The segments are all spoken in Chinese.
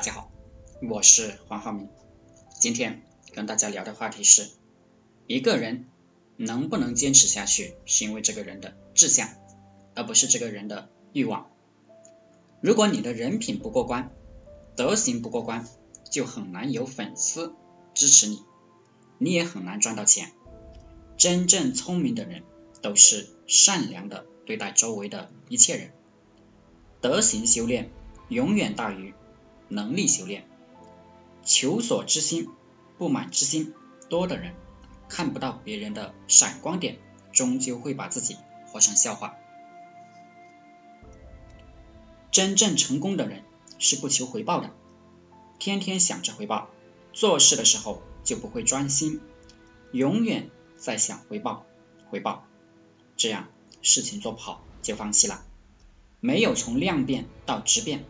大家好，我是黄浩明。今天跟大家聊的话题是：一个人能不能坚持下去，是因为这个人的志向，而不是这个人的欲望。如果你的人品不过关，德行不过关，就很难有粉丝支持你，你也很难赚到钱。真正聪明的人都是善良的对待周围的一切人，德行修炼永远大于。能力修炼，求索之心、不满之心多的人，看不到别人的闪光点，终究会把自己活成笑话。真正成功的人是不求回报的，天天想着回报，做事的时候就不会专心，永远在想回报、回报，这样事情做不好就放弃了，没有从量变到质变。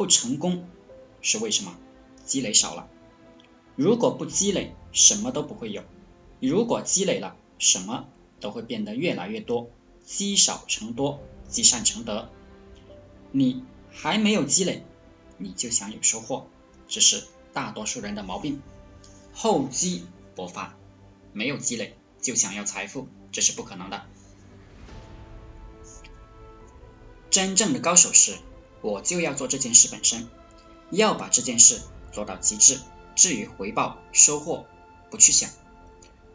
不成功是为什么？积累少了。如果不积累，什么都不会有；如果积累了，什么都会变得越来越多。积少成多，积善成德。你还没有积累，你就想有收获，这是大多数人的毛病。厚积薄发，没有积累就想要财富，这是不可能的。真正的高手是。我就要做这件事本身，要把这件事做到极致。至于回报、收获，不去想。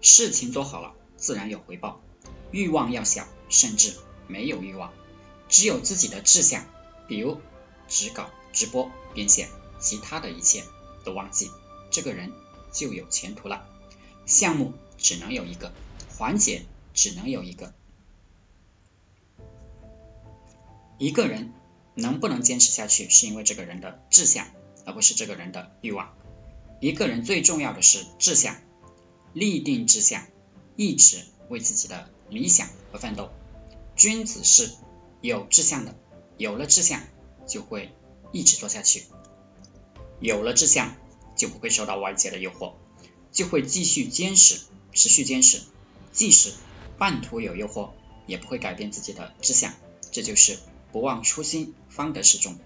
事情做好了，自然有回报。欲望要小，甚至没有欲望，只有自己的志向，比如只搞直播变现，其他的一切都忘记，这个人就有前途了。项目只能有一个，环节只能有一个，一个人。能不能坚持下去，是因为这个人的志向，而不是这个人的欲望。一个人最重要的是志向，立定志向，一直为自己的理想而奋斗。君子是有志向的，有了志向就会一直做下去，有了志向就不会受到外界的诱惑，就会继续坚持，持续坚持，即使半途有诱惑，也不会改变自己的志向。这就是。不忘初心，方得始终。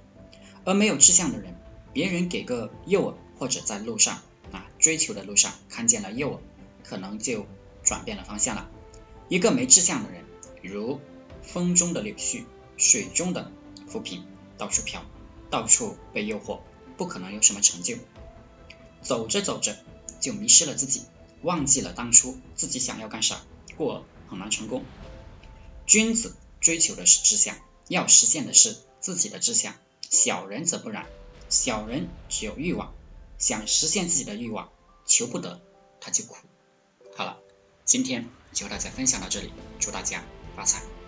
而没有志向的人，别人给个诱饵，或者在路上啊追求的路上看见了诱饵，可能就转变了方向了。一个没志向的人，如风中的柳絮，水中的浮萍，到处飘，到处被诱惑，不可能有什么成就。走着走着就迷失了自己，忘记了当初自己想要干啥，故而很难成功。君子追求的是志向。要实现的是自己的志向，小人则不然。小人只有欲望，想实现自己的欲望，求不得他就苦。好了，今天就和大家分享到这里，祝大家发财。